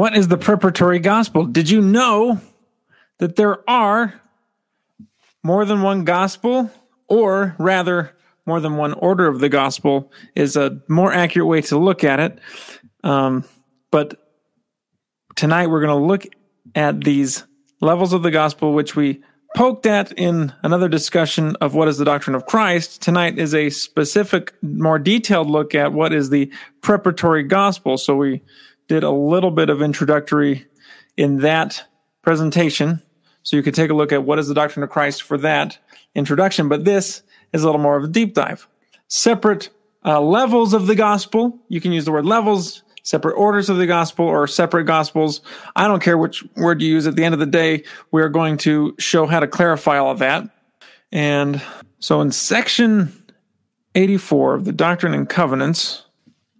What is the preparatory gospel? Did you know that there are more than one gospel, or rather, more than one order of the gospel is a more accurate way to look at it. Um, but tonight we're going to look at these levels of the gospel, which we poked at in another discussion of what is the doctrine of Christ. Tonight is a specific, more detailed look at what is the preparatory gospel. So we did a little bit of introductory in that presentation. So you could take a look at what is the doctrine of Christ for that introduction. But this is a little more of a deep dive. Separate uh, levels of the gospel. You can use the word levels, separate orders of the gospel, or separate gospels. I don't care which word you use. At the end of the day, we are going to show how to clarify all of that. And so in section 84 of the Doctrine and Covenants,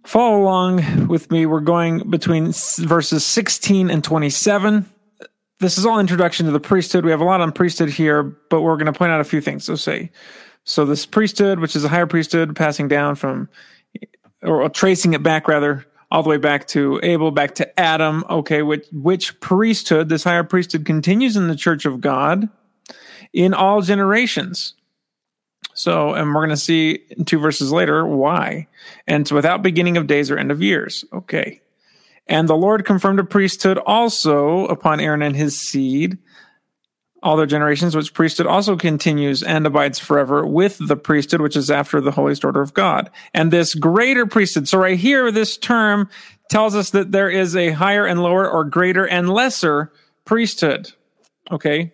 follow along with me. We're going between verses 16 and 27 this is all introduction to the priesthood. We have a lot on priesthood here, but we're going to point out a few things. So say, so this priesthood, which is a higher priesthood, passing down from, or tracing it back rather, all the way back to Abel, back to Adam. Okay, which which priesthood? This higher priesthood continues in the Church of God in all generations. So, and we're going to see in two verses later why. And it's without beginning of days or end of years. Okay. And the Lord confirmed a priesthood also upon Aaron and his seed, all their generations, which priesthood also continues and abides forever with the priesthood, which is after the holiest order of God. And this greater priesthood. So right here, this term tells us that there is a higher and lower or greater and lesser priesthood. Okay.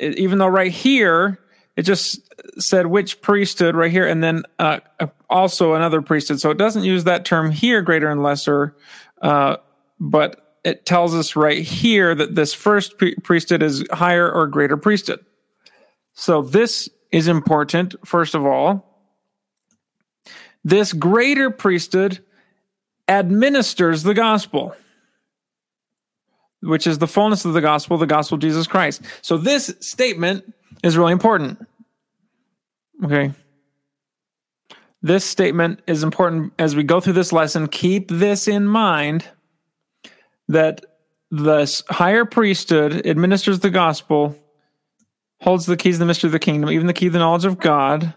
Even though right here, it just said which priesthood right here, and then uh, also another priesthood. So it doesn't use that term here, greater and lesser, uh, but it tells us right here that this first priesthood is higher or greater priesthood. So this is important, first of all. This greater priesthood administers the gospel, which is the fullness of the gospel, the gospel of Jesus Christ. So this statement is really important. Okay. This statement is important as we go through this lesson. Keep this in mind that the higher priesthood administers the gospel, holds the keys of the mystery of the kingdom, even the key of the knowledge of God.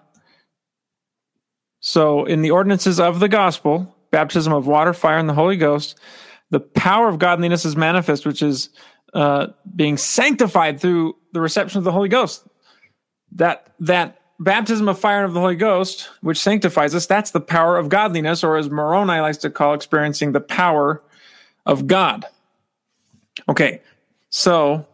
So, in the ordinances of the gospel, baptism of water, fire, and the Holy Ghost, the power of godliness is manifest, which is uh, being sanctified through the reception of the Holy Ghost. That that baptism of fire and of the Holy Ghost, which sanctifies us, that's the power of godliness, or as Moroni likes to call experiencing the power of God. Okay, so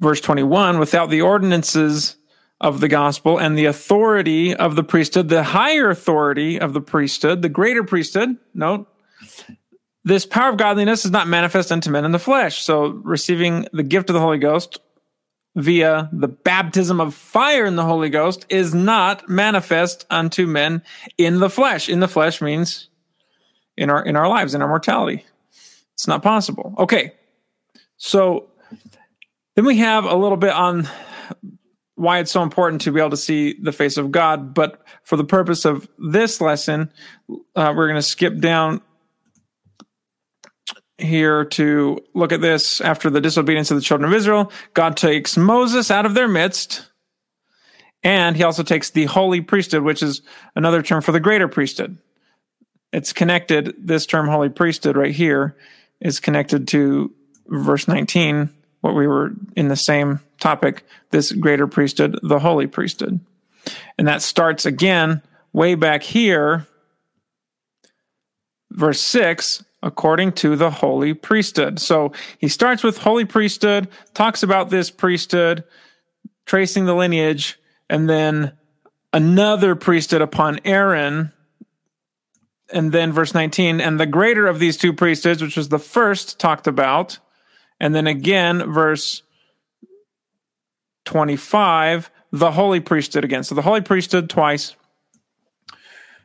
verse 21 without the ordinances of the gospel and the authority of the priesthood, the higher authority of the priesthood, the greater priesthood, note, this power of godliness is not manifest unto men in the flesh. So receiving the gift of the Holy Ghost via the baptism of fire in the Holy Ghost is not manifest unto men in the flesh. In the flesh means in our in our lives, in our mortality. It's not possible. Okay. So then we have a little bit on why it's so important to be able to see the face of God. But for the purpose of this lesson, uh, we're going to skip down here to look at this after the disobedience of the children of Israel. God takes Moses out of their midst, and he also takes the holy priesthood, which is another term for the greater priesthood. It's connected, this term holy priesthood right here is connected to verse 19, what we were in the same topic, this greater priesthood, the holy priesthood. And that starts again way back here, verse 6 according to the holy priesthood. So he starts with holy priesthood, talks about this priesthood, tracing the lineage, and then another priesthood upon Aaron. And then verse 19, and the greater of these two priesthoods, which was the first talked about. And then again, verse 25, the holy priesthood again. So the holy priesthood twice.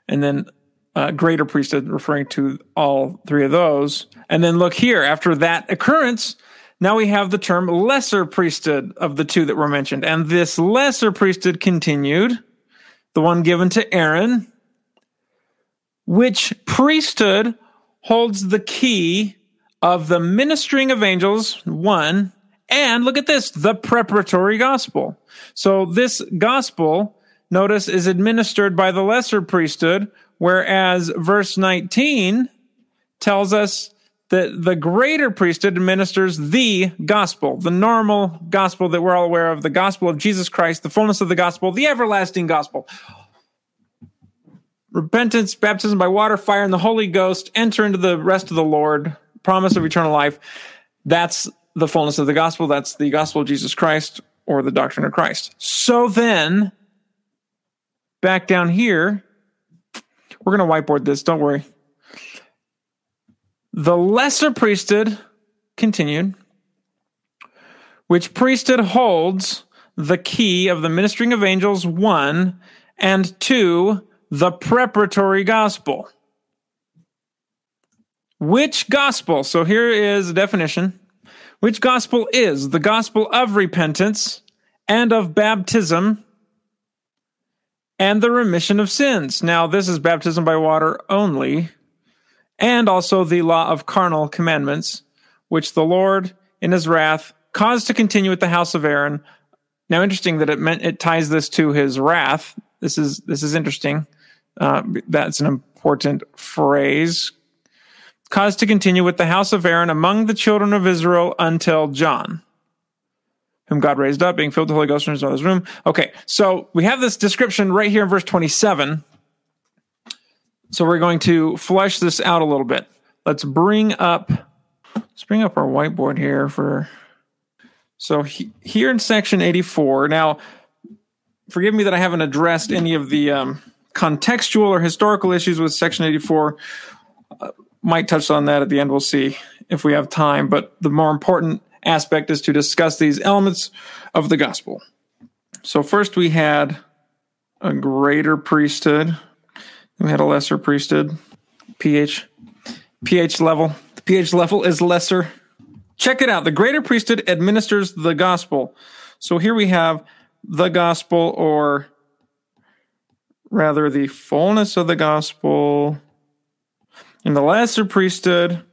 And then uh, greater priesthood, referring to all three of those. And then look here, after that occurrence, now we have the term lesser priesthood of the two that were mentioned. And this lesser priesthood continued, the one given to Aaron, which priesthood holds the key of the ministering of angels, one, and look at this, the preparatory gospel. So this gospel, notice, is administered by the lesser priesthood, whereas verse 19 tells us that the greater priesthood administers the gospel, the normal gospel that we're all aware of, the gospel of Jesus Christ, the fullness of the gospel, the everlasting gospel. Repentance, baptism by water, fire, and the Holy Ghost, enter into the rest of the Lord, promise of eternal life. That's the fullness of the gospel. That's the gospel of Jesus Christ or the doctrine of Christ. So then, back down here, we're going to whiteboard this. Don't worry. The lesser priesthood continued, which priesthood holds the key of the ministering of angels, one, and two, the preparatory gospel. Which gospel? So here is a definition. Which gospel is the gospel of repentance and of baptism and the remission of sins? Now, this is baptism by water only, and also the law of carnal commandments, which the Lord in his wrath caused to continue at the house of Aaron. Now, interesting that it meant it ties this to his wrath. This is this is interesting. Uh, that's an important phrase caused to continue with the house of Aaron among the children of Israel until John, whom God raised up, being filled with the Holy Ghost in his mother's room. Okay, so we have this description right here in verse 27. So we're going to flesh this out a little bit. Let's bring up let's bring up our whiteboard here for so he, here in section 84. Now, forgive me that I haven't addressed any of the um, contextual or historical issues with section 84 might touch on that at the end. We'll see if we have time. But the more important aspect is to discuss these elements of the gospel. So, first we had a greater priesthood, we had a lesser priesthood, pH, pH level. The pH level is lesser. Check it out. The greater priesthood administers the gospel. So here we have the gospel, or rather, the fullness of the gospel in the lesser priesthood,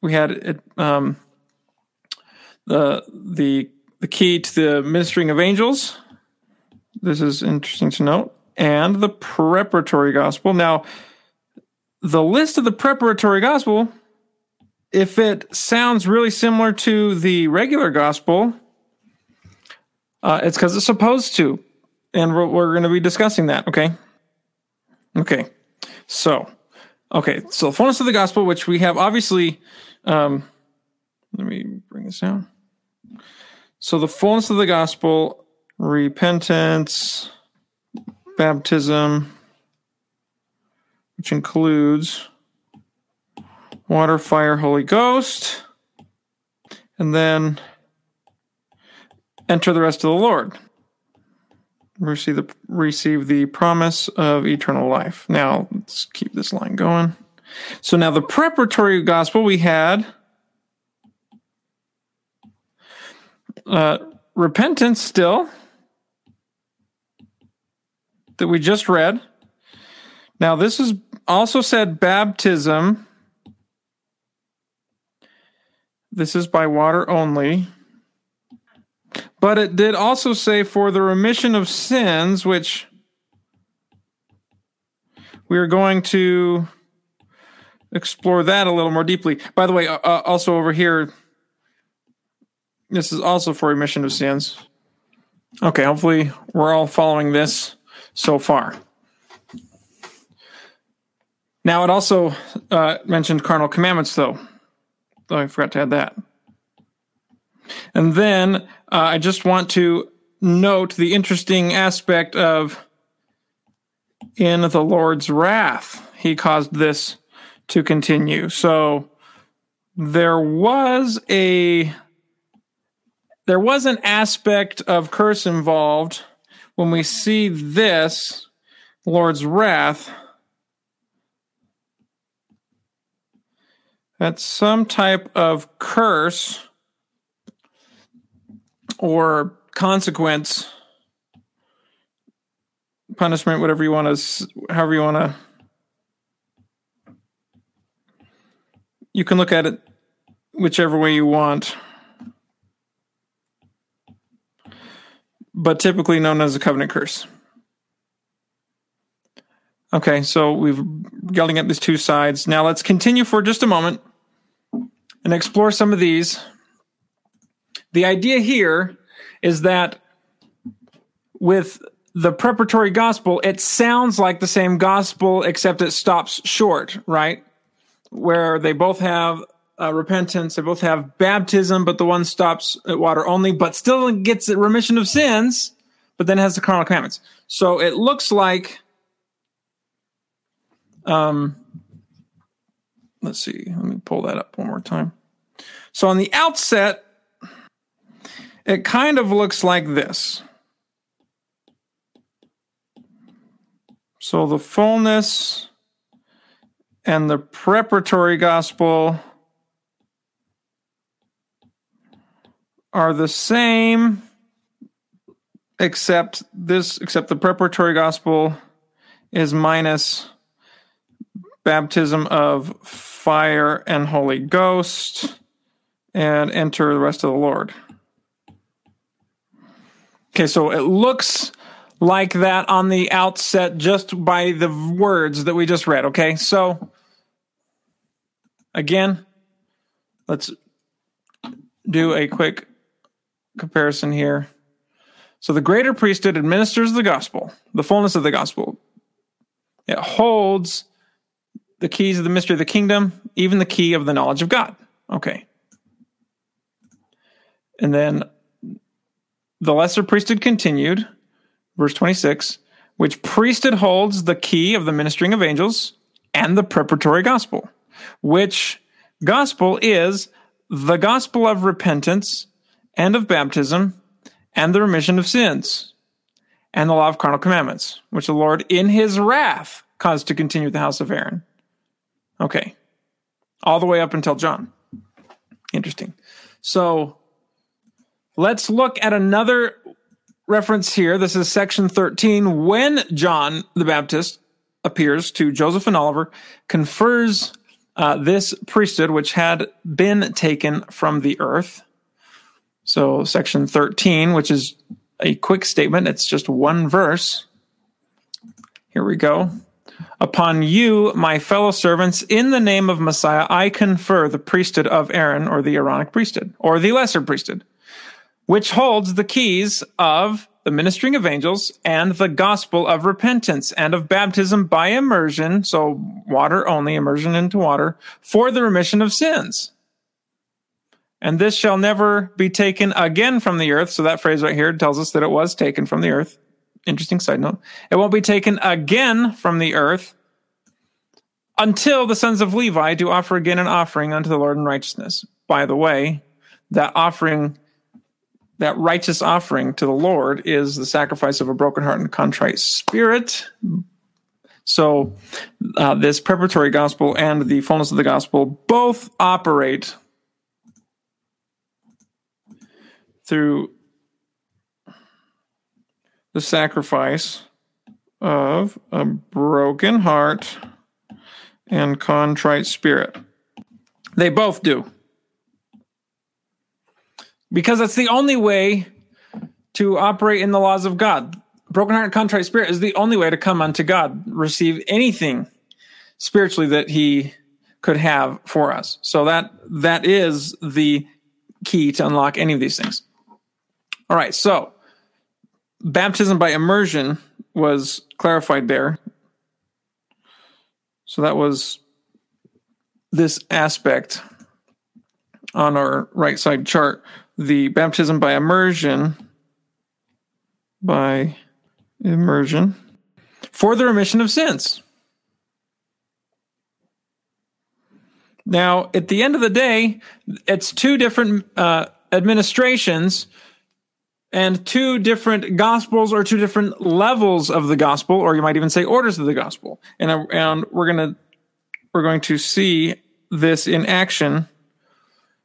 we had um, the the the key to the ministering of angels. This is interesting to note, and the preparatory gospel. Now, the list of the preparatory gospel, if it sounds really similar to the regular gospel, uh, it's because it's supposed to, and we're, we're going to be discussing that. Okay. Okay. So Okay, so the fullness of the gospel, which we have obviously, um, let me bring this down. So the fullness of the gospel, repentance, baptism, which includes water, fire, Holy Ghost, and then enter the rest of the Lord receive the receive the promise of eternal life. Now let's keep this line going. So now the preparatory gospel we had uh, repentance still that we just read. Now this is also said baptism. This is by water only. But it did also say for the remission of sins, which we are going to explore that a little more deeply. By the way, uh, uh, also over here, this is also for remission of sins. Okay, hopefully we're all following this so far. Now, it also uh, mentioned carnal commandments, though. Oh, I forgot to add that. And then uh, I just want to note the interesting aspect of in the Lord's wrath, he caused this to continue. So there was a there was an aspect of curse involved when we see this Lord's wrath. That's some type of curse or consequence, punishment, whatever you want to, however you want to. You can look at it whichever way you want. But typically known as a covenant curse. Okay, so we've getting at these two sides. Now let's continue for just a moment and explore some of these. The idea here is that with the preparatory gospel, it sounds like the same gospel, except it stops short, right? Where they both have uh, repentance, they both have baptism, but the one stops at water only, but still gets remission of sins, but then has the carnal commandments. So it looks like, um, let's see, let me pull that up one more time. So on the outset, it kind of looks like this. So the fullness and the preparatory gospel are the same except this except the preparatory gospel is minus baptism of fire and holy ghost and enter the rest of the lord okay so it looks like that on the outset just by the words that we just read. Okay, so again, let's do a quick comparison here. So the greater priesthood administers the gospel, the fullness of the gospel. It holds the keys of the mystery of the kingdom, even the key of the knowledge of God. Okay. And then the lesser priesthood continued verse 26, which priesthood holds the key of the ministering of angels and the preparatory gospel, which gospel is the gospel of repentance and of baptism and the remission of sins and the law of carnal commandments, which the Lord in his wrath caused to continue the house of Aaron. Okay. All the way up until John. Interesting. So let's look at another reference here. This is section 13. When John the Baptist appears to Joseph and Oliver, confers uh, this priesthood, which had been taken from the earth. So, section 13, which is a quick statement, it's just one verse. Here we go. Upon you, my fellow servants, in the name of Messiah, I confer the priesthood of Aaron, or the Aaronic priesthood, or the lesser priesthood which holds the keys of the ministering of angels and the gospel of repentance and of baptism by immersion, so water only, immersion into water, for the remission of sins. And this shall never be taken again from the earth. So that phrase right here tells us that it was taken from the earth. Interesting side note. It won't be taken again from the earth until the sons of Levi do offer again an offering unto the Lord in righteousness. By the way, that offering that righteous offering to the Lord is the sacrifice of a broken heart and contrite spirit. So, uh, this preparatory gospel and the fullness of the gospel both operate through the sacrifice of a broken heart and contrite spirit. They both do because that's the only way to operate in the laws of God. Broken heart and contrite spirit is the only way to come unto God, receive anything spiritually that He could have for us. So that that is the key to unlock any of these things. All right, so baptism by immersion was clarified there. So that was this aspect on our right side chart the baptism by immersion by immersion for the remission of sins. Now, at the end of the day, it's two different uh, administrations and two different gospels or two different levels of the gospel, or you might even say orders of the gospel. And, and we're gonna we're going to see this in action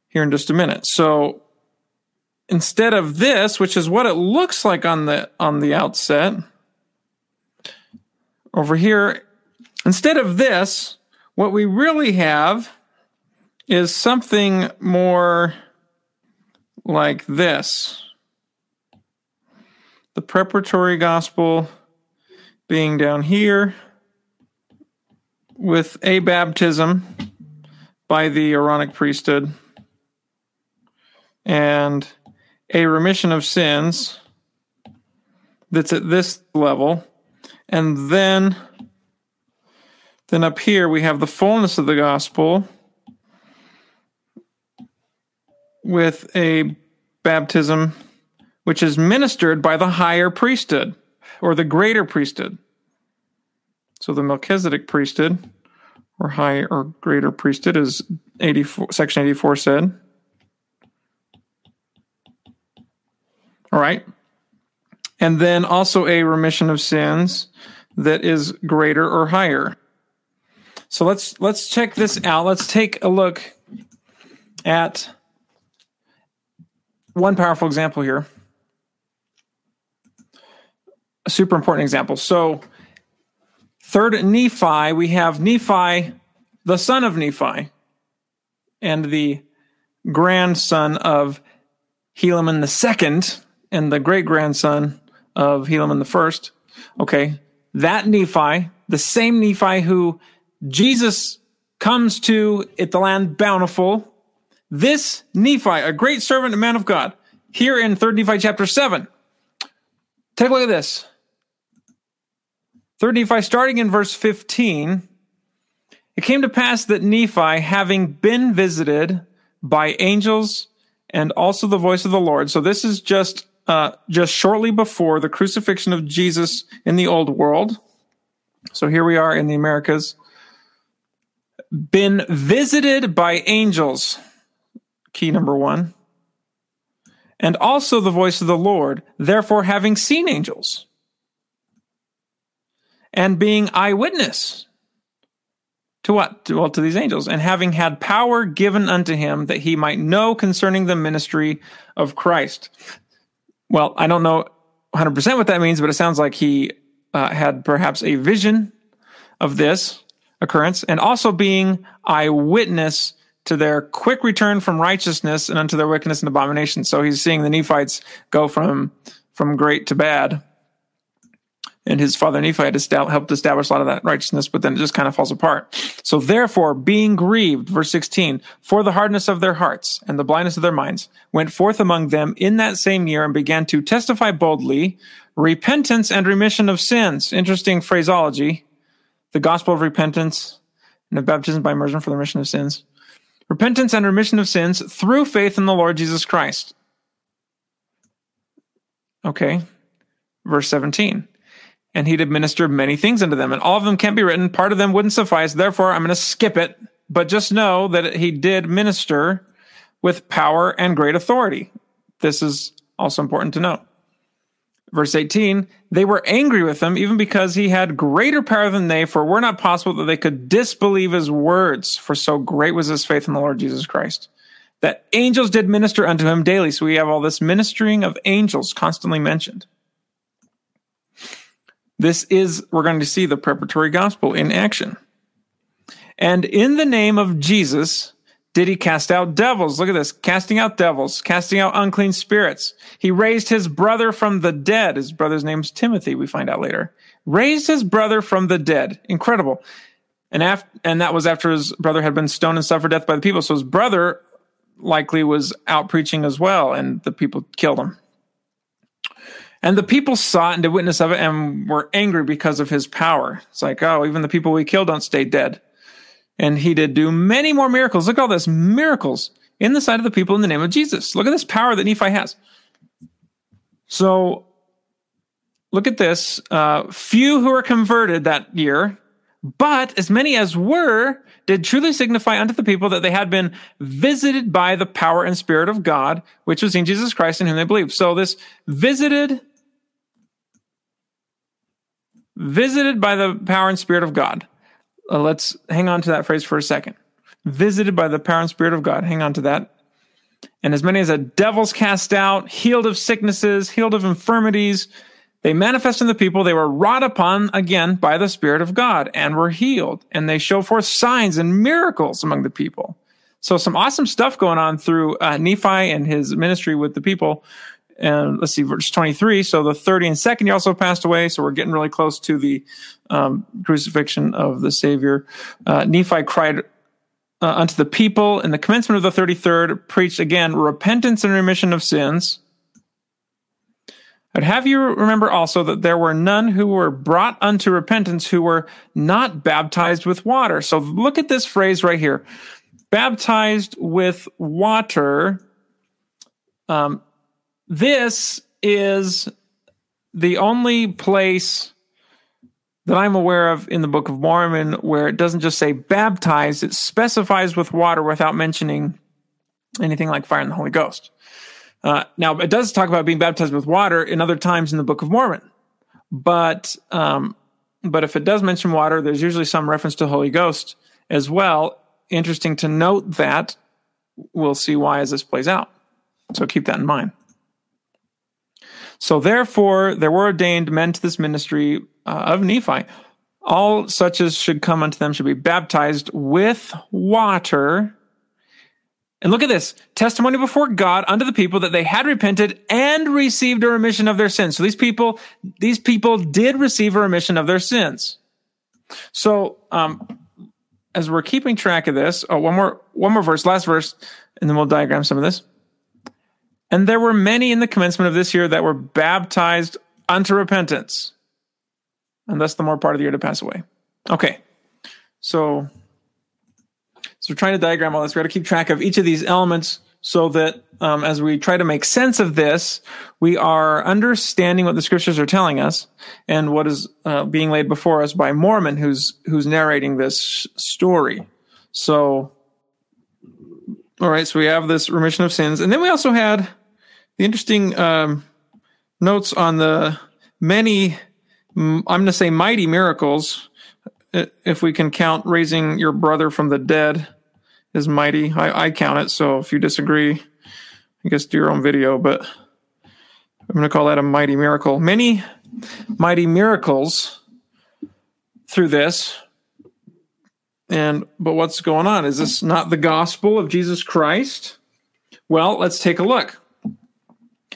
here in just a minute. So instead of this, which is what it looks like on the on the outset, over here, instead of this, what we really have is something more like this the preparatory gospel being down here with a baptism by the Aaronic priesthood and a remission of sins that's at this level. And then then up here we have the fullness of the gospel with a baptism which is ministered by the higher priesthood or the greater priesthood. So the Melchizedek priesthood or higher or greater priesthood is 84 section 84 said. All right. And then also a remission of sins that is greater or higher. So let's let's check this out. Let's take a look at one powerful example here. A super important example. So, third Nephi, we have Nephi, the son of Nephi, and the grandson of Helaman the second, and the great grandson of Helaman the first. Okay, that Nephi, the same Nephi who Jesus comes to at the land bountiful, this Nephi, a great servant and man of God, here in 3rd Nephi chapter 7. Take a look at this. 3rd Nephi, starting in verse 15, it came to pass that Nephi, having been visited by angels and also the voice of the Lord, so this is just uh, just shortly before the crucifixion of Jesus in the old world. So here we are in the Americas. Been visited by angels key number one. And also the voice of the Lord, therefore having seen angels and being eyewitness to what? Well, to these angels, and having had power given unto him that he might know concerning the ministry of Christ. Well, I don't know 100% what that means, but it sounds like he uh, had perhaps a vision of this occurrence and also being eyewitness to their quick return from righteousness and unto their wickedness and abomination. So he's seeing the Nephites go from from great to bad. And his father Nephi had helped establish a lot of that righteousness, but then it just kind of falls apart. So therefore, being grieved, verse 16, for the hardness of their hearts and the blindness of their minds, went forth among them in that same year and began to testify boldly repentance and remission of sins. Interesting phraseology. The gospel of repentance and of baptism by immersion for the remission of sins repentance and remission of sins through faith in the Lord Jesus Christ. Okay. Verse 17. And he'd administered many things unto them, and all of them can't be written. Part of them wouldn't suffice. Therefore, I'm going to skip it. But just know that he did minister with power and great authority. This is also important to note. Verse 18, they were angry with him even because he had greater power than they, for it were not possible that they could disbelieve his words, for so great was his faith in the Lord Jesus Christ. That angels did minister unto him daily. So we have all this ministering of angels constantly mentioned. This is, we're going to see the preparatory gospel in action. And in the name of Jesus, did he cast out devils? Look at this. Casting out devils, casting out unclean spirits. He raised his brother from the dead. His brother's name's Timothy, we find out later. Raised his brother from the dead. Incredible. And after, and that was after his brother had been stoned and suffered death by the people. So his brother likely was out preaching as well, and the people killed him. And the people saw it and did witness of it and were angry because of his power. It's like, oh, even the people we killed don't stay dead. And he did do many more miracles. Look at all this miracles in the sight of the people in the name of Jesus. Look at this power that Nephi has. So look at this. Uh, few who were converted that year, but as many as were did truly signify unto the people that they had been visited by the power and spirit of God, which was in Jesus Christ in whom they believed. So this visited, visited by the power and spirit of God. Uh, let's hang on to that phrase for a second. Visited by the power and spirit of God. Hang on to that. And as many as a devils cast out, healed of sicknesses, healed of infirmities, they manifest in the people. They were wrought upon again by the Spirit of God and were healed. And they show forth signs and miracles among the people. So some awesome stuff going on through uh, Nephi and his ministry with the people. And let's see, verse 23. So the 30 and second year also passed away. So we're getting really close to the um, crucifixion of the Savior. Uh, Nephi cried uh, unto the people in the commencement of the 33rd, preached again repentance and remission of sins. I'd have you remember also that there were none who were brought unto repentance who were not baptized with water. So look at this phrase right here baptized with water. Um, this is the only place that I'm aware of in the Book of Mormon where it doesn't just say baptized, it specifies with water without mentioning anything like fire and the Holy Ghost. Uh, now, it does talk about being baptized with water in other times in the Book of Mormon, but um, but if it does mention water, there's usually some reference to Holy Ghost as well. Interesting to note that. We'll see why as this plays out. So keep that in mind. So therefore, there were ordained men to this ministry uh, of Nephi. All such as should come unto them should be baptized with water and look at this testimony before God unto the people that they had repented and received a remission of their sins. So these people, these people did receive a remission of their sins. So, um, as we're keeping track of this, oh, one more, one more verse, last verse, and then we'll diagram some of this. And there were many in the commencement of this year that were baptized unto repentance. And thus the more part of the year to pass away. Okay. So so we're trying to diagram all this. We got to keep track of each of these elements so that um, as we try to make sense of this, we are understanding what the scriptures are telling us and what is uh, being laid before us by Mormon, who's who's narrating this story. So, all right. So we have this remission of sins, and then we also had the interesting um, notes on the many. I'm going to say mighty miracles if we can count raising your brother from the dead is mighty. I, I count it. So if you disagree, I guess do your own video, but I'm going to call that a mighty miracle. Many mighty miracles through this. And, but what's going on? Is this not the gospel of Jesus Christ? Well, let's take a look.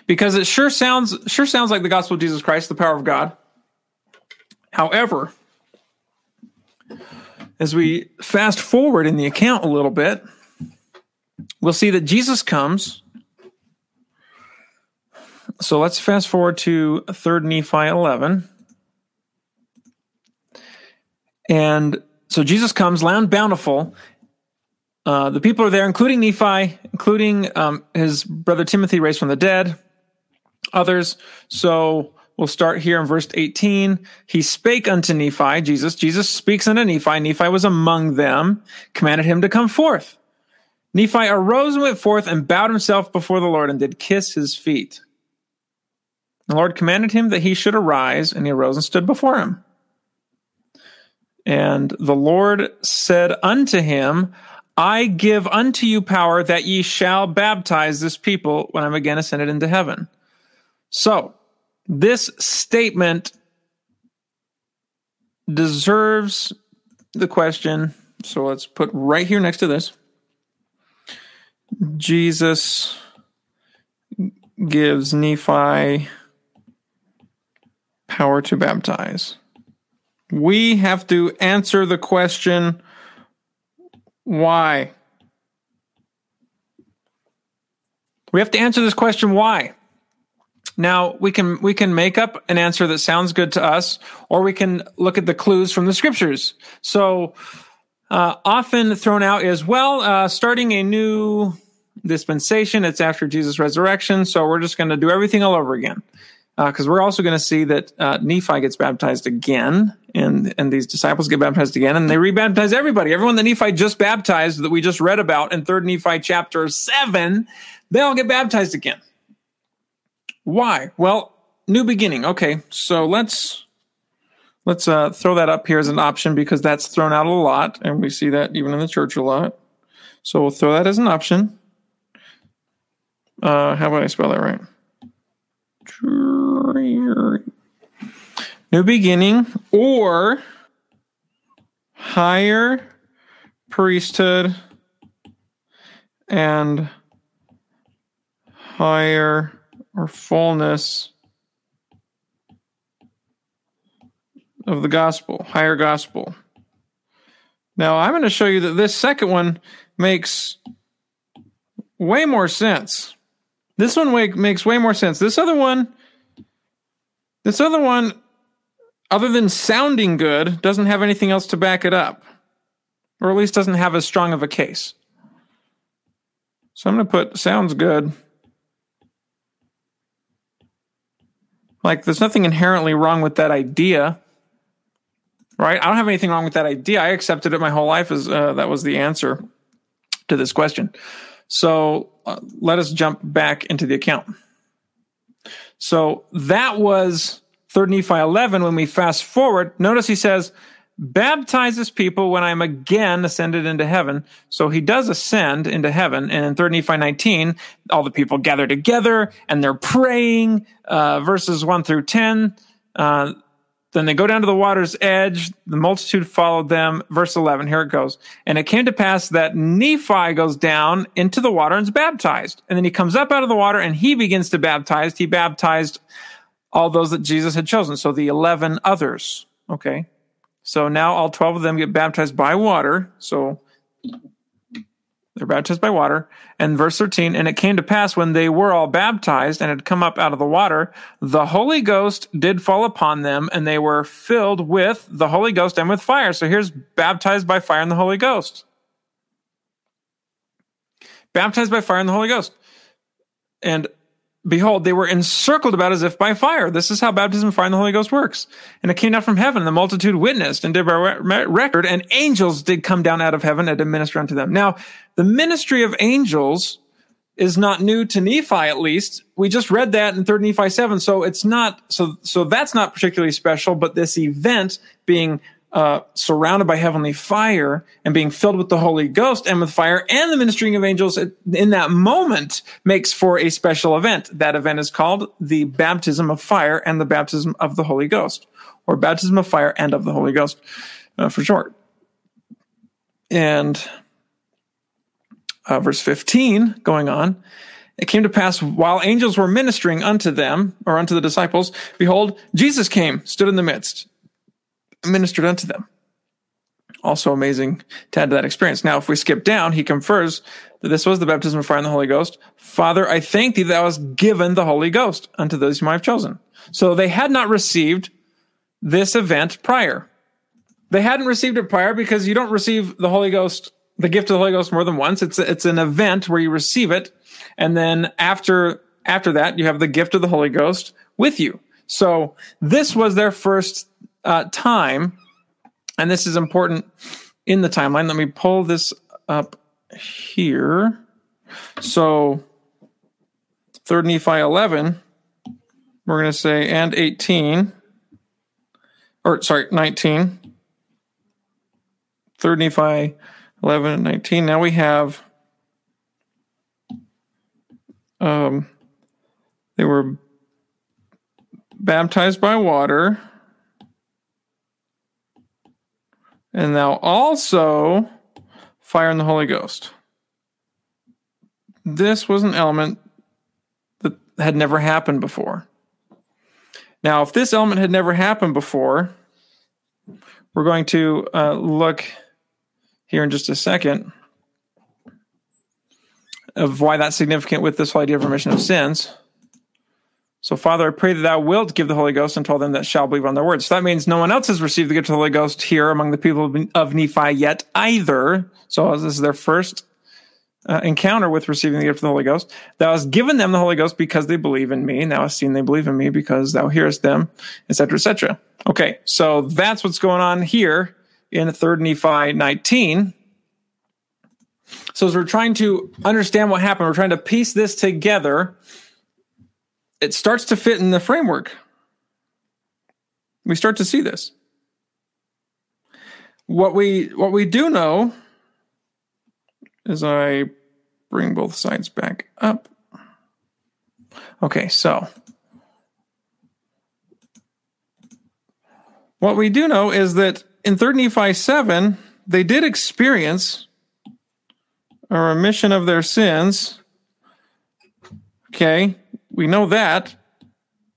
Because it sure sounds, sure sounds like the gospel of Jesus Christ, the power of God. However, as we fast forward in the account a little bit, we'll see that Jesus comes. So let's fast forward to 3rd Nephi 11. And so Jesus comes, land bountiful. Uh, the people are there, including Nephi, including um, his brother Timothy raised from the dead, others. So We'll start here in verse 18. He spake unto Nephi, Jesus. Jesus speaks unto Nephi. Nephi was among them, commanded him to come forth. Nephi arose and went forth and bowed himself before the Lord and did kiss his feet. The Lord commanded him that he should arise, and he arose and stood before him. And the Lord said unto him, I give unto you power that ye shall baptize this people when I'm again ascended into heaven. So, this statement deserves the question. So let's put right here next to this. Jesus gives Nephi power to baptize. We have to answer the question why? We have to answer this question why? Now we can we can make up an answer that sounds good to us, or we can look at the clues from the scriptures. So uh, often thrown out is well, uh, starting a new dispensation. It's after Jesus' resurrection, so we're just going to do everything all over again. Because uh, we're also going to see that uh, Nephi gets baptized again, and and these disciples get baptized again, and they rebaptize everybody. Everyone that Nephi just baptized, that we just read about in Third Nephi chapter seven, they all get baptized again. Why? Well, new beginning. Okay, so let's let's uh, throw that up here as an option because that's thrown out a lot, and we see that even in the church a lot. So we'll throw that as an option. Uh, how about I spell that right? New beginning or higher priesthood and higher or fullness of the gospel, higher gospel. Now, I'm going to show you that this second one makes way more sense. This one makes way more sense. This other one, this other one, other than sounding good, doesn't have anything else to back it up, or at least doesn't have as strong of a case. So I'm going to put sounds good. Like, there's nothing inherently wrong with that idea right? I don't have anything wrong with that idea. I accepted it my whole life as uh, that was the answer to this question. So uh, let us jump back into the account. So that was 3rd Nephi 11. When we fast forward, notice he says, baptizes people when I'm again ascended into heaven. So he does ascend into heaven. And in 3rd Nephi 19, all the people gather together and they're praying, uh, verses 1 through 10. Uh, then they go down to the water's edge. The multitude followed them. Verse 11, here it goes. And it came to pass that Nephi goes down into the water and is baptized. And then he comes up out of the water and he begins to baptize. He baptized all those that Jesus had chosen. So the 11 others. Okay. So now all 12 of them get baptized by water. So they're baptized by water. And verse 13, and it came to pass when they were all baptized and had come up out of the water, the Holy Ghost did fall upon them, and they were filled with the Holy Ghost and with fire. So here's baptized by fire and the Holy Ghost. Baptized by fire and the Holy Ghost. And behold, they were encircled about as if by fire. This is how baptism fire and the Holy Ghost works. And it came down from heaven. The multitude witnessed and did bear record, and angels did come down out of heaven and administer unto them. Now, the ministry of angels is not new to Nephi, at least. We just read that in 3rd Nephi 7. So it's not, so, so that's not particularly special, but this event being uh, surrounded by heavenly fire and being filled with the Holy Ghost and with fire and the ministering of angels in that moment makes for a special event. That event is called the baptism of fire and the baptism of the Holy Ghost, or baptism of fire and of the Holy Ghost uh, for short. And uh, verse 15 going on. It came to pass while angels were ministering unto them, or unto the disciples, behold, Jesus came, stood in the midst ministered unto them. Also amazing to add to that experience. Now, if we skip down, he confers that this was the baptism of fire and the Holy Ghost. Father, I thank thee that thou hast given the Holy Ghost unto those whom I have chosen. So they had not received this event prior. They hadn't received it prior because you don't receive the Holy Ghost, the gift of the Holy Ghost more than once. It's, it's an event where you receive it. And then after, after that, you have the gift of the Holy Ghost with you. So this was their first uh, time, and this is important in the timeline. Let me pull this up here. So, third Nephi 11, we're going to say, and 18, or sorry, 19. Third Nephi 11 and 19. Now we have, um, they were baptized by water and now also fire and the Holy Ghost. This was an element that had never happened before. Now, if this element had never happened before, we're going to uh, look here in just a second of why that's significant with this whole idea of remission of sins. So, Father, I pray that thou wilt give the Holy Ghost unto all them that shall believe on their words. So that means no one else has received the gift of the Holy Ghost here among the people of Nephi yet either. So this is their first uh, encounter with receiving the gift of the Holy Ghost. Thou hast given them the Holy Ghost because they believe in me. And thou hast seen they believe in me because thou hearest them, etc., etc. Okay, so that's what's going on here in 3rd Nephi 19. So as we're trying to understand what happened, we're trying to piece this together it starts to fit in the framework. We start to see this. What we what we do know is I bring both sides back up. Okay, so what we do know is that in 3rd Nephi 7, they did experience a remission of their sins. Okay, we know that,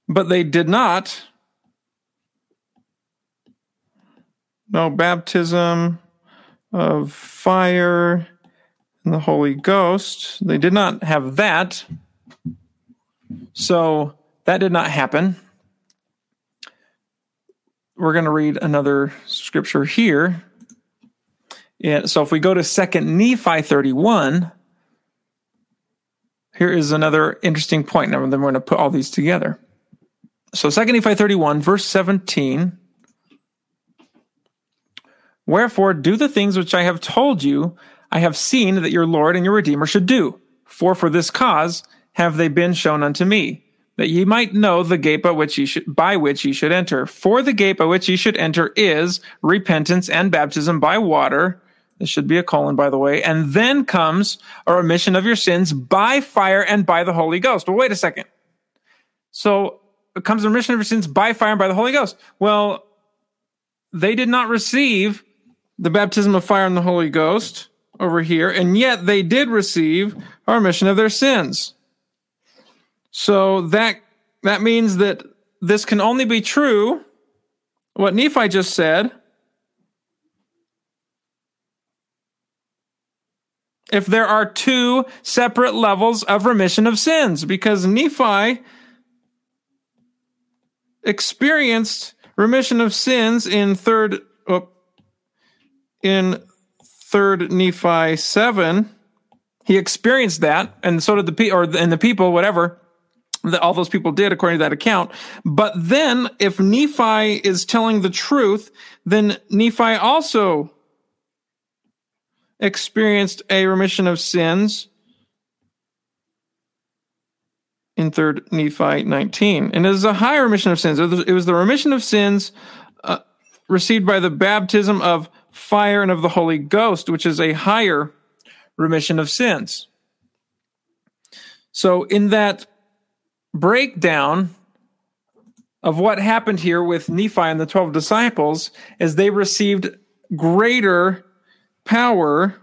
but they did not. No baptism of fire and the Holy Ghost. They did not have that. So that did not happen. We're going to read another scripture here. Yeah, so if we go to 2nd Nephi 31, here is another interesting point. Now, then we're going to put all these together. So 2nd Nephi 31, verse 17. Wherefore, do the things which I have told you, I have seen that your Lord and your Redeemer should do. For for this cause have they been shown unto me, that ye might know the gate by which ye should, by which ye should enter. For the gate by which ye should enter is repentance and baptism by water. This should be a colon, by the way. And then comes a remission of your sins by fire and by the Holy Ghost. Well, wait a second. So it comes a remission of your sins by fire and by the Holy Ghost. Well, they did not receive the baptism of fire and the Holy Ghost over here, and yet they did receive a remission of their sins. So that that means that this can only be true what Nephi just said if there are two separate levels of remission of sins because Nephi experienced remission of sins in third in third Nephi 7, he experienced that, and so did the people, or and the people, whatever, that all those people did according to that account. But then, if Nephi is telling the truth, then Nephi also experienced a remission of sins in third Nephi 19. And it is a higher remission of sins. It was the remission of sins uh, received by the baptism of fire and of the Holy Ghost, which is a higher remission of sins. So, in that breakdown of what happened here with Nephi and the 12 disciples, is they received greater power.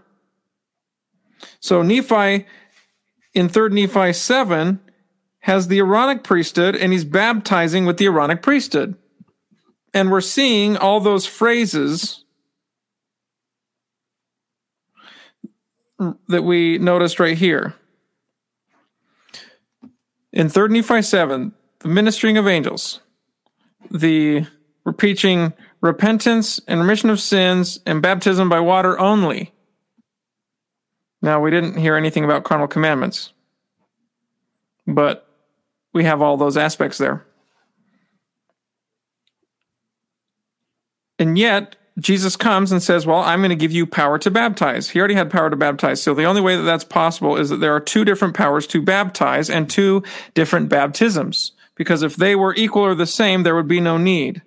So, Nephi in 3rd Nephi 7 has the Aaronic priesthood and he's baptizing with the Aaronic priesthood. And we're seeing all those phrases that we noticed right here. In 3rd Nephi 7, the ministering of angels, the preaching repentance and remission of sins and baptism by water only. Now, we didn't hear anything about carnal commandments, but we have all those aspects there. And yet, Jesus comes and says, Well, I'm going to give you power to baptize. He already had power to baptize. So the only way that that's possible is that there are two different powers to baptize and two different baptisms. Because if they were equal or the same, there would be no need.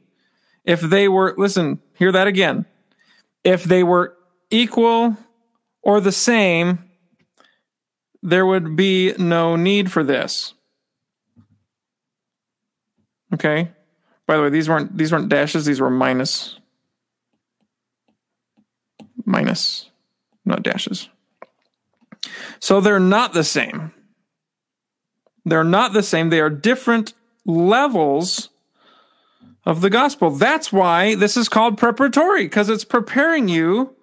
If they were, listen, hear that again. If they were equal or the same, there would be no need for this. Okay? By the way, these weren't these weren't dashes, these were minus minus, not dashes. So they're not the same. They're not the same. They are different levels of the gospel. That's why this is called preparatory, because it's preparing you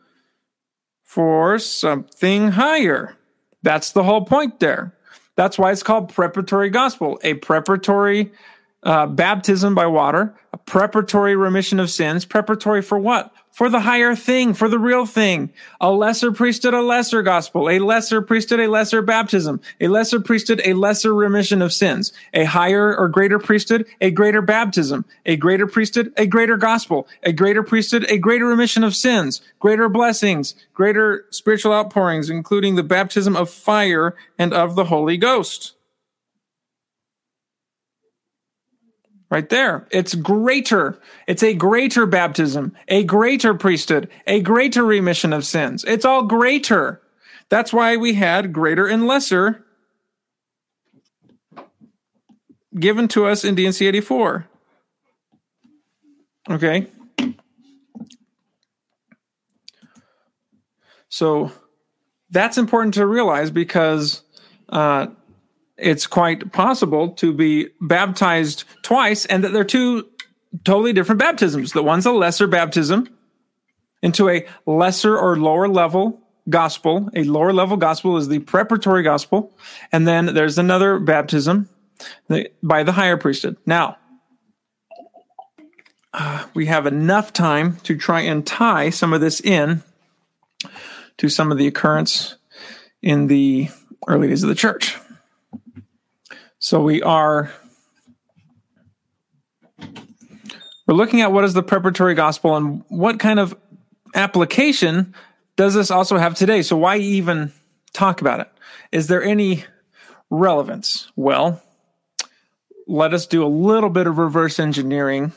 for something higher. That's the whole point there. That's why it's called preparatory gospel, a preparatory uh, baptism by water, a preparatory remission of sins. Preparatory for what? For the higher thing, for the real thing. A lesser priesthood, a lesser gospel. A lesser priesthood, a lesser baptism. A lesser priesthood, a lesser remission of sins. A higher or greater priesthood, a greater baptism. A greater priesthood, a greater gospel. A greater priesthood, a greater remission of sins. Greater blessings, greater spiritual outpourings, including the baptism of fire and of the Holy Ghost. Right there. It's greater. It's a greater baptism, a greater priesthood, a greater remission of sins. It's all greater. That's why we had greater and lesser given to us in D&C 84. Okay. So that's important to realize because uh, it's quite possible to be baptized twice and that they're two totally different baptisms. The one's a lesser baptism into a lesser or lower level gospel. A lower level gospel is the preparatory gospel. And then there's another baptism by the higher priesthood. Now, uh, we have enough time to try and tie some of this in to some of the occurrence in the early days of the church. So we are we're looking at what is the preparatory gospel and what kind of application does this also have today? So why even talk about it? Is there any relevance? Well, let us do a little bit of reverse engineering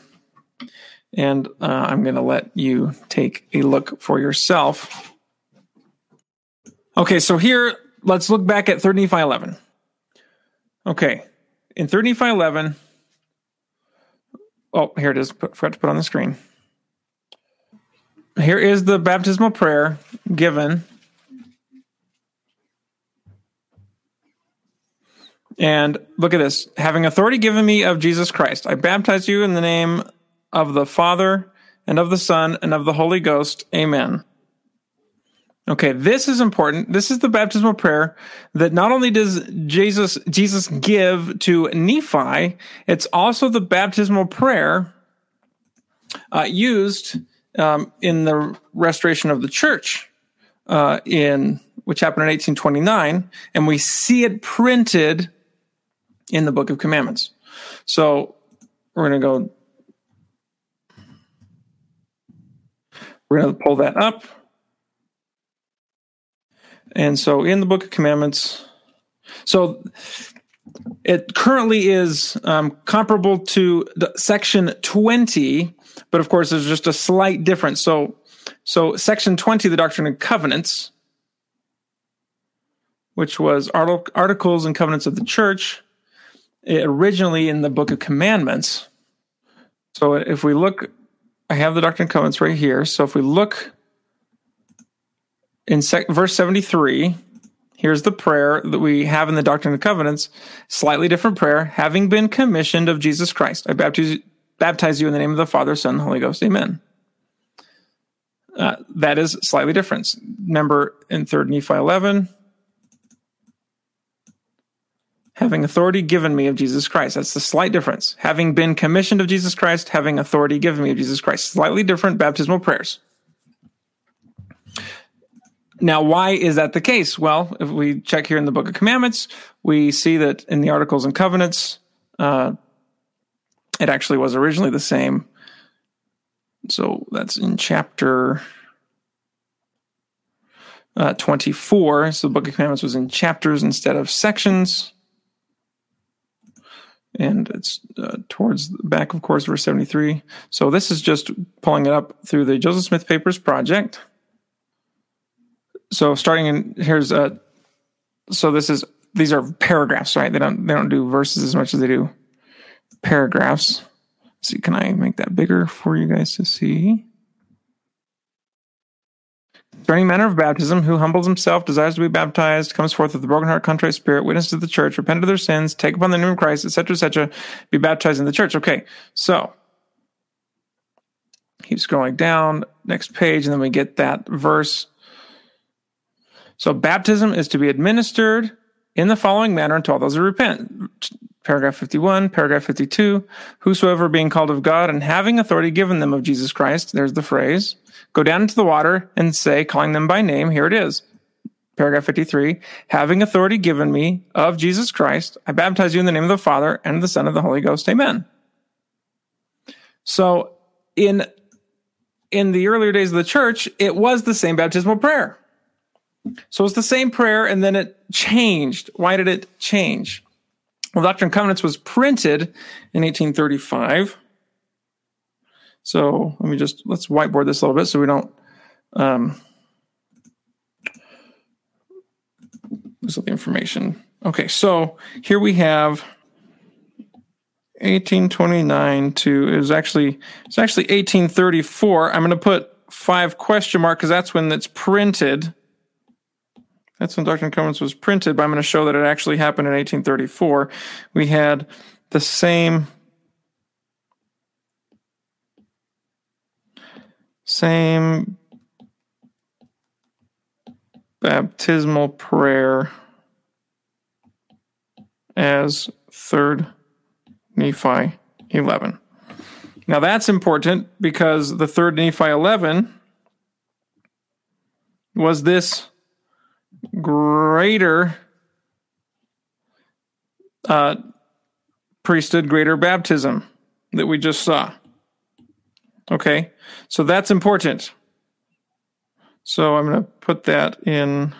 and uh, I'm going to let you take a look for yourself. Okay, so here, let's look back at 3 Nephi 11. Okay, in 3 Nephi 11, oh, here it is. Put, forgot to put on the screen. Here is the baptismal prayer given. And look at this. Having authority given me of Jesus Christ, I baptize you in the name of the Father and of the Son and of the Holy Ghost. Amen. Okay, this is important. This is the baptismal prayer that not only does Jesus Jesus give to Nephi, it's also the baptismal prayer uh, used um, in the restoration of the church uh, in which happened in 1829, and we see it printed in the Book of Commandments. So we're going to go. We're going to pull that up. And so in the Book of Commandments, so it currently is um, comparable to section 20, but of course there's just a slight difference. So, so section 20, the Doctrine and Covenants, which was Articles and Covenants of the Church, originally in the Book of Commandments. So if we look, I have the Doctrine and Covenants right here. So if we look in sec- verse 73, here's the prayer that we have in the Doctrine and Covenants, slightly different prayer, having been commissioned of Jesus Christ. I baptize, baptize you in the name of the Father, Son, and Holy Ghost. Amen. Uh, that is slightly different. Remember in 3rd Nephi 11, having authority given me of Jesus Christ. That's the slight difference. Having been commissioned of Jesus Christ, having authority given me of Jesus Christ. Slightly different baptismal prayers. Now, why is that the case? Well, if we check here in the Book of Commandments, we see that in the Articles and Covenants, uh, it actually was originally the same. So that's in chapter uh, 24. So the Book of Commandments was in chapters instead of sections. And it's uh, towards the back, of course, verse 73. So this is just pulling it up through the Joseph Smith Papers project so starting in here's a so this is these are paragraphs, right? They don't they don't do verses as much as they do paragraphs. Let's see, can I make that bigger for you guys to see? any manner of baptism, who humbles himself, desires to be baptized, comes forth with a broken heart, contrite spirit, witness to the church, repent of their sins, take upon the name of Christ, etc., etc., be baptized in the church. Okay, so keep scrolling down, next page, and then we get that verse so baptism is to be administered in the following manner unto all those who repent. Paragraph 51, paragraph 52. Whosoever being called of God and having authority given them of Jesus Christ, there's the phrase, go down into the water and say, calling them by name, here it is. Paragraph 53, having authority given me of Jesus Christ, I baptize you in the name of the Father and the Son of the Holy Ghost. Amen. So in in the earlier days of the church, it was the same baptismal prayer. So it's the same prayer and then it changed. Why did it change? Well, Doctrine and Covenants was printed in 1835. So let me just, let's whiteboard this a little bit so we don't um, lose all the information. Okay, so here we have 1829 to, it was actually, it's actually 1834. I'm going to put five question mark because that's when it's printed That's when Doctrine and Covenants was printed, but I'm going to show that it actually happened in 1834. We had the same same baptismal prayer as third Nephi 11. Now that's important because the third Nephi 11 was this greater uh, priesthood, greater baptism that we just saw. Okay, so that's important. So I'm going to put that in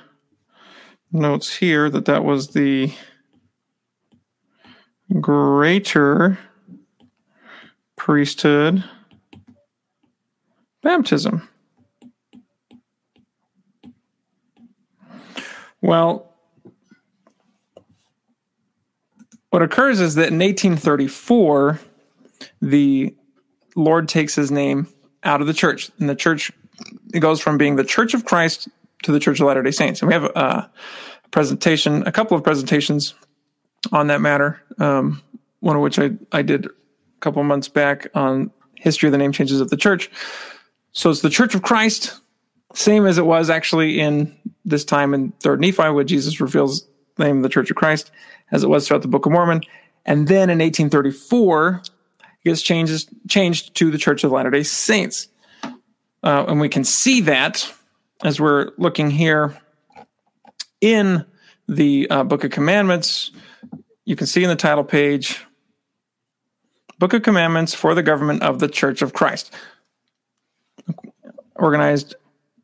notes here that that was the greater priesthood baptism. Well, what occurs is that in 1834, the Lord takes his name out of the church, and the church it goes from being the Church of Christ to the Church of Latter Day Saints. And we have a, a presentation, a couple of presentations on that matter. Um, one of which I I did a couple months back on history of the name changes of the church. So it's the Church of Christ, same as it was actually in this time in Third Nephi, where Jesus reveals the name of the Church of Christ, as it was throughout the Book of Mormon. And then in 1834, it gets changes, changed to the Church of Latter day Saints. Uh, and we can see that as we're looking here in the uh, Book of Commandments. You can see in the title page Book of Commandments for the Government of the Church of Christ, organized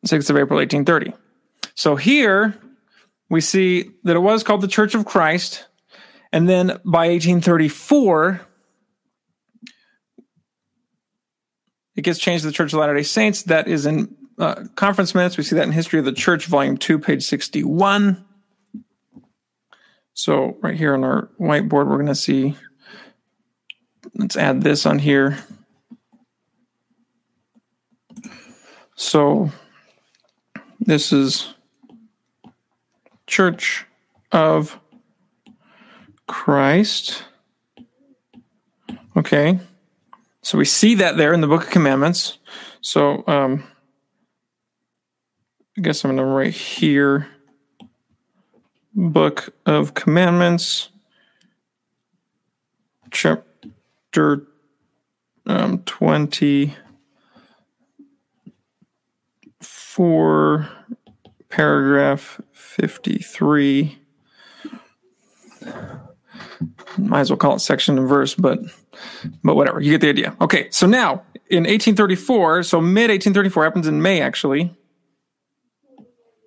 6th of April, 1830. So here we see that it was called the Church of Christ. And then by 1834, it gets changed to the Church of Latter day Saints. That is in uh, conference minutes. We see that in History of the Church, Volume 2, page 61. So, right here on our whiteboard, we're going to see. Let's add this on here. So, this is Church of Christ. Okay. So we see that there in the Book of Commandments. So um, I guess I'm going to write here Book of Commandments, chapter um, 24, paragraph 53. Might as well call it section and verse, but but whatever. You get the idea. Okay, so now in 1834, so mid 1834 happens in May actually.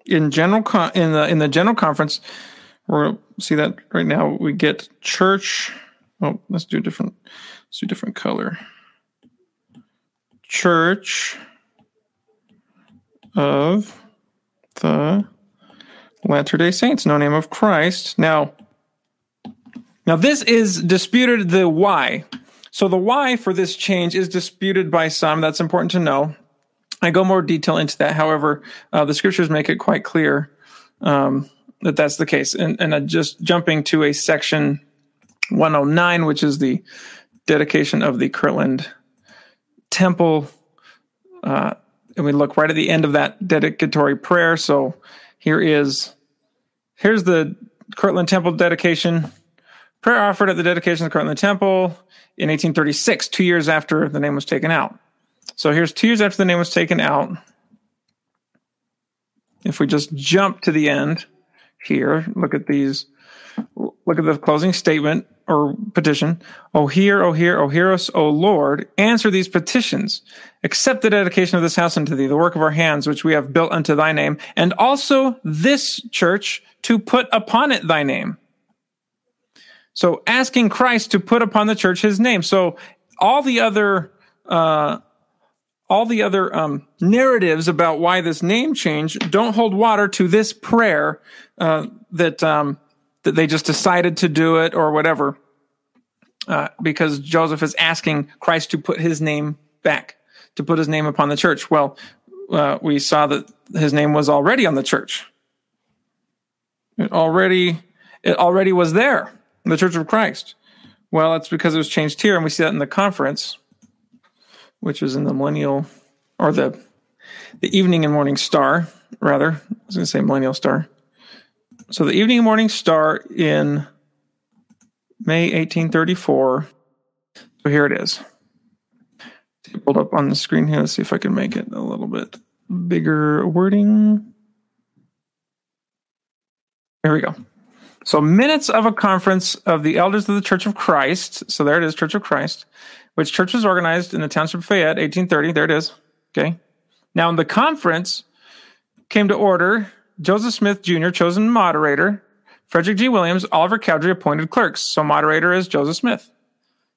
In general, con- in the in the general conference, we're see that right now. We get church. Oh, let's do a different. Let's do a different color. Church of the Latter Day Saints, no name of Christ. Now, now this is disputed. The why so the why for this change is disputed by some. That's important to know. I go more detail into that. However, uh, the scriptures make it quite clear um, that that's the case. And, and uh, just jumping to a section 109, which is the dedication of the Kirtland Temple. Uh, and we look right at the end of that dedicatory prayer. So here is here's the Kirtland Temple dedication. Prayer offered at the dedication of the Kirtland Temple in 1836, two years after the name was taken out. So here's two years after the name was taken out. If we just jump to the end here, look at these, look at the closing statement or petition. Oh, hear, oh, hear, oh, hear us, O Lord, answer these petitions. Accept the dedication of this house unto thee, the work of our hands, which we have built unto thy name, and also this church to put upon it thy name so asking Christ to put upon the church his name. So all the other, uh, all the other um, narratives about why this name change don't hold water to this prayer uh, that um, that they just decided to do it or whatever, uh, because Joseph is asking Christ to put his name back, to put his name upon the church. Well, uh, we saw that his name was already on the church. It already it already was there, the Church of Christ. Well, it's because it was changed here, and we see that in the conference, which was in the millennial or the the evening and morning star, rather. I was going to say millennial star. So the evening and morning star in May 1834. So here it is. Pulled up on the screen here. Let's see if I can make it a little bit bigger wording. Here we go. So, minutes of a conference of the elders of the Church of Christ. So, there it is, Church of Christ, which church was organized in the township of Fayette, 1830. There it is. Okay. Now, the conference came to order Joseph Smith Jr., chosen moderator, Frederick G. Williams, Oliver Cowdery appointed clerks. So, moderator is Joseph Smith.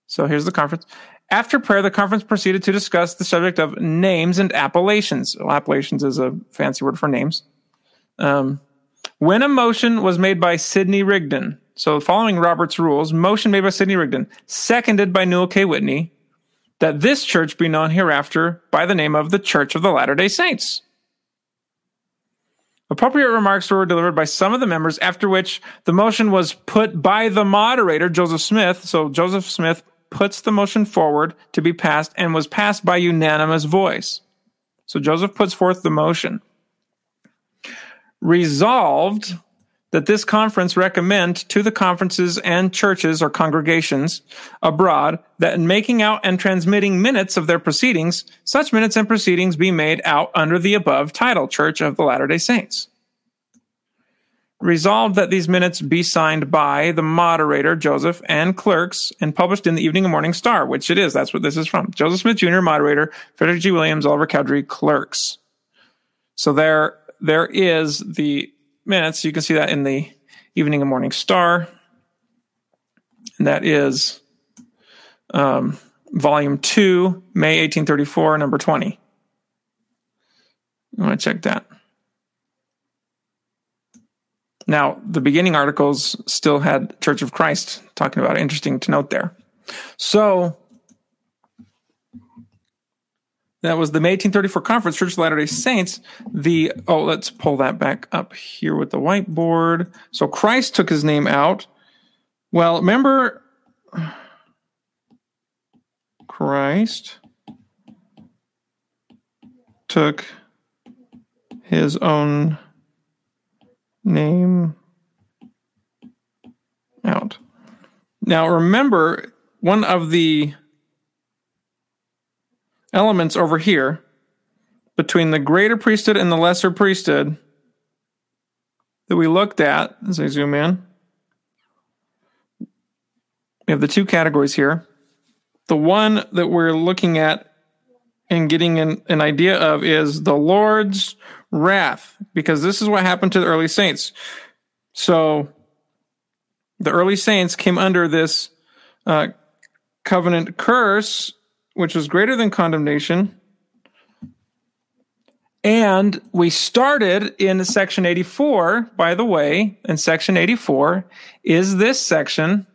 So, here's the conference. After prayer, the conference proceeded to discuss the subject of names and appellations. Well, appellations is a fancy word for names. Um, when a motion was made by Sidney Rigdon, so following Robert's rules, motion made by Sidney Rigdon, seconded by Newel K. Whitney, that this church be known hereafter by the name of the Church of the Latter day Saints. Appropriate remarks were delivered by some of the members, after which the motion was put by the moderator, Joseph Smith. So Joseph Smith puts the motion forward to be passed and was passed by unanimous voice. So Joseph puts forth the motion resolved that this conference recommend to the conferences and churches or congregations abroad that in making out and transmitting minutes of their proceedings, such minutes and proceedings be made out under the above title, Church of the Latter day Saints. Resolved that these minutes be signed by the moderator, Joseph, and clerks, and published in the Evening and Morning Star, which it is. That's what this is from. Joseph Smith Jr., moderator, Frederick G. Williams, Oliver Cowdery, clerks. So there there is the minutes. You can see that in the Evening and Morning Star. And that is um, volume 2, May 1834, number 20. You want to check that. Now, the beginning articles still had Church of Christ talking about it. Interesting to note there. So, that was the May 1834 conference, Church of Latter day Saints. The, oh, let's pull that back up here with the whiteboard. So Christ took his name out. Well, remember, Christ took his own name out. Now, remember, one of the elements over here between the greater priesthood and the lesser priesthood that we looked at as I zoom in. We have the two categories here. The one that we're looking at and getting an, an idea of is the Lord's wrath, because this is what happened to the early saints. So the early saints came under this uh, covenant curse which was greater than condemnation. And we started in section 84, by the way, and section 84 is this section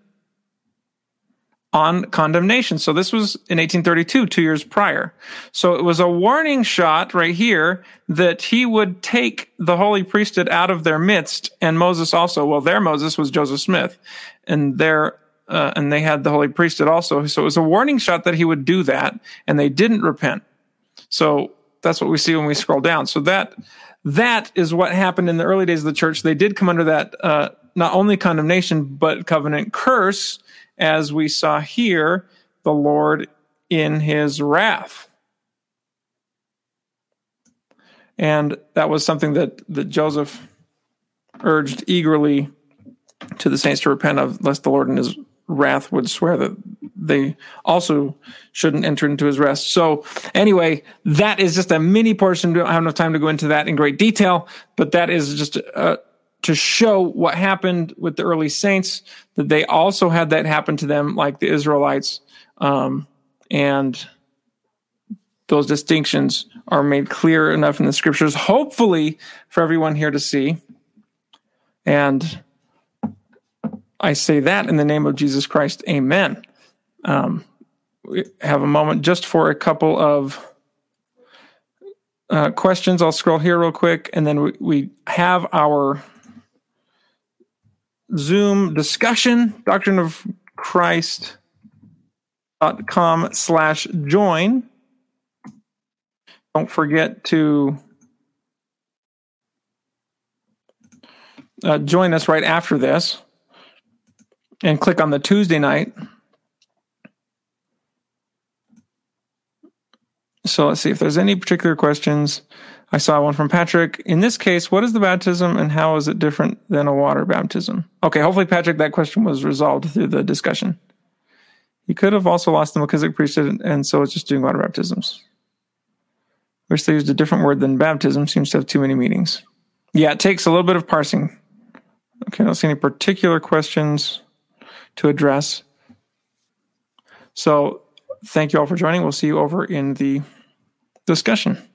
on condemnation. So this was in 1832, two years prior. So it was a warning shot right here that he would take the holy priesthood out of their midst and Moses also. Well, their Moses was Joseph Smith and their uh, and they had the holy priesthood also. So it was a warning shot that he would do that, and they didn't repent. So that's what we see when we scroll down. So that that is what happened in the early days of the church. They did come under that uh, not only condemnation but covenant curse, as we saw here, the Lord in His wrath. And that was something that, that Joseph urged eagerly to the saints to repent of, lest the Lord in his wrath would swear that they also shouldn't enter into his rest. So anyway, that is just a mini portion. We don't have enough time to go into that in great detail, but that is just uh, to show what happened with the early saints, that they also had that happen to them like the Israelites. Um, and those distinctions are made clear enough in the scriptures, hopefully for everyone here to see. And I say that in the name of Jesus Christ. Amen. Um, we have a moment just for a couple of uh, questions. I'll scroll here real quick, and then we, we have our Zoom discussion, Doctrine of Christ.com slash join. Don't forget to uh, join us right after this and click on the Tuesday night. So let's see if there's any particular questions. I saw one from Patrick. In this case, what is the baptism and how is it different than a water baptism? Okay, hopefully, Patrick, that question was resolved through the discussion. He could have also lost the Melchizedek priesthood, and so it's just doing water baptisms. Wish they used a different word than baptism, seems to have too many meanings. Yeah, it takes a little bit of parsing. Okay, I don't see any particular questions to address. So, thank you all for joining. We'll see you over in the discussion.